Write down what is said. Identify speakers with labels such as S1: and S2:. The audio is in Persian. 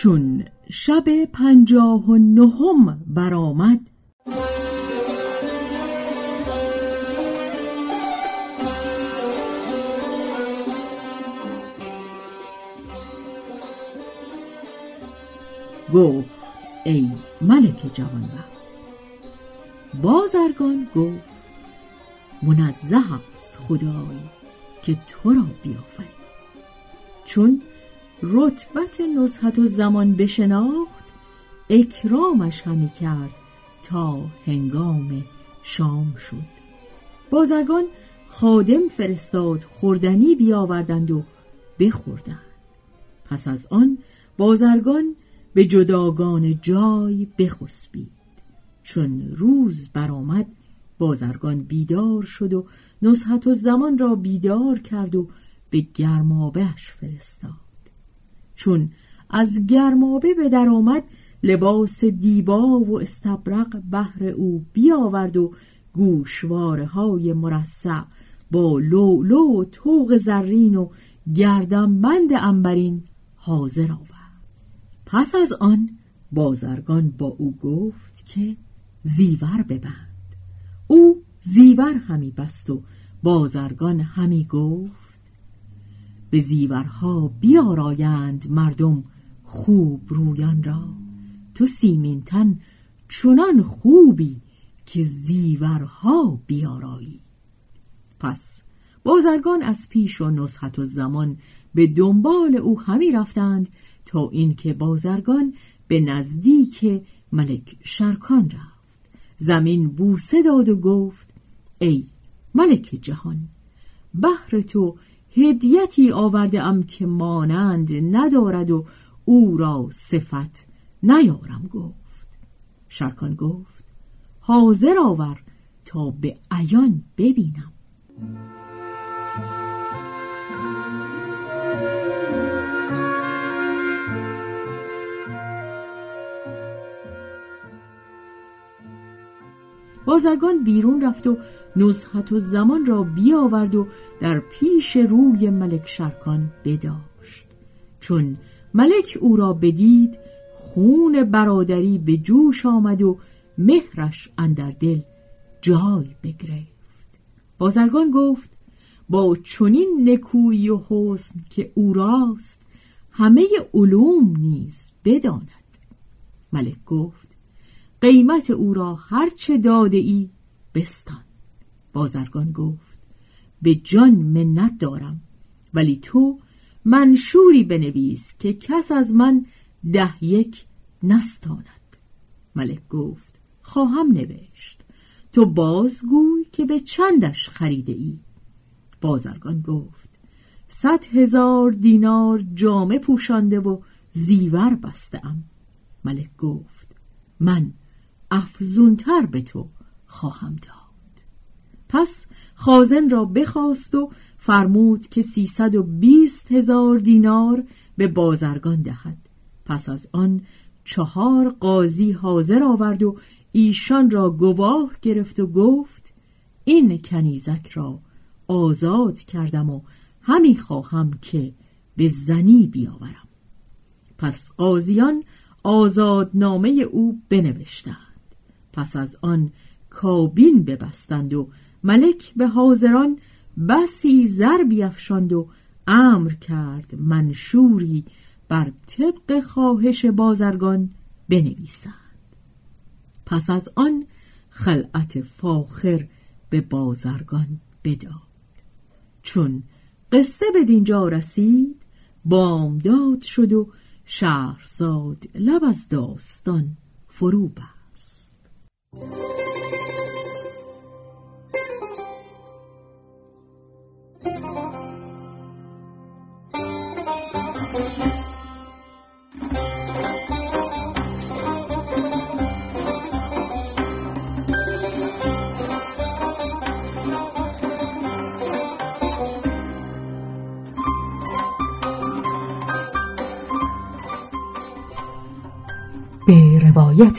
S1: چون شب پنجاه و نهم برآمد. گفت ای ملک جوانبخت. بازرگان گفت منزه است خدای که تو را بیافرید چون رتبت نزحت و زمان بشناخت اکرامش همی کرد تا هنگام شام شد. بازرگان خادم فرستاد خوردنی بیاوردند و بخوردند. پس از آن بازرگان به جداگان جای بخسبید. چون روز برآمد بازرگان بیدار شد و نصحت و زمان را بیدار کرد و به گرمابهش فرستاد. چون از گرمابه به در آمد لباس دیبا و استبرق بهر او بیاورد و گوشواره های مرصع با لولو و توق زرین و گردنبند انبرین حاضر آورد. پس از آن بازرگان با او گفت که زیور ببند. او زیور همی بست و بازرگان همی گفت به زیورها بیارایند مردم خوب رویان را. تو سیمینتن چنان خوبی که زیورها بیارایی. پس بازرگان از پیش و نصحت و زمان به دنبال او همی رفتند تا اینکه بازرگان به نزدیک ملک شرکان رفت. زمین بوسه داد و گفت ای ملک جهان بهر تو هدیتی آورده ام که مانند ندارد و او را صفت نیارم گفت. شرکان گفت حاضر آور تا به عیان ببینم. بازرگان بیرون رفت و نزحت و زمان را بیاورد و در پیش روی ملک شرکان بداشت. چون ملک او را بدید خون برادری به جوش آمد و مهرش اندر دل جای بگرفت. بازرگان گفت با چنین نکویی و حسن که او راست همه علوم نیز بداند. ملک گفت قیمت او را هرچه داده ای بستان. بازرگان گفت به جان منت دارم ولی تو منشوری بنویس که کس از من ده یک نستاند. ملک گفت خواهم نوشت. تو بازگوی که به چندش خریده ای بازرگان گفت صد هزار دینار جامه پوشانده و زیور بستم ملک گفت من افزونتر به تو خواهم داد. پس خازن را بخواست و فرمود که سیصد و بیست هزار دینار به بازرگان دهد. پس از آن چهار قاضی حاضر آورد و ایشان را گواه گرفت و گفت این کنیزک را آزاد کردم و همی خواهم که به زنی بیاورم. پس قاضیان آزادنامه او بنوشتند. پس از آن کابین ببستند و ملک به حاضران بسی زر بیافشاند و امر کرد منشوری بر طبق خواهش بازرگان بنویسند. پس از آن خلعت فاخر به بازرگان بداد. چون قصه به دینجا رسید بامداد شد و شهرزاد لب از داستان فرو بست. به روایت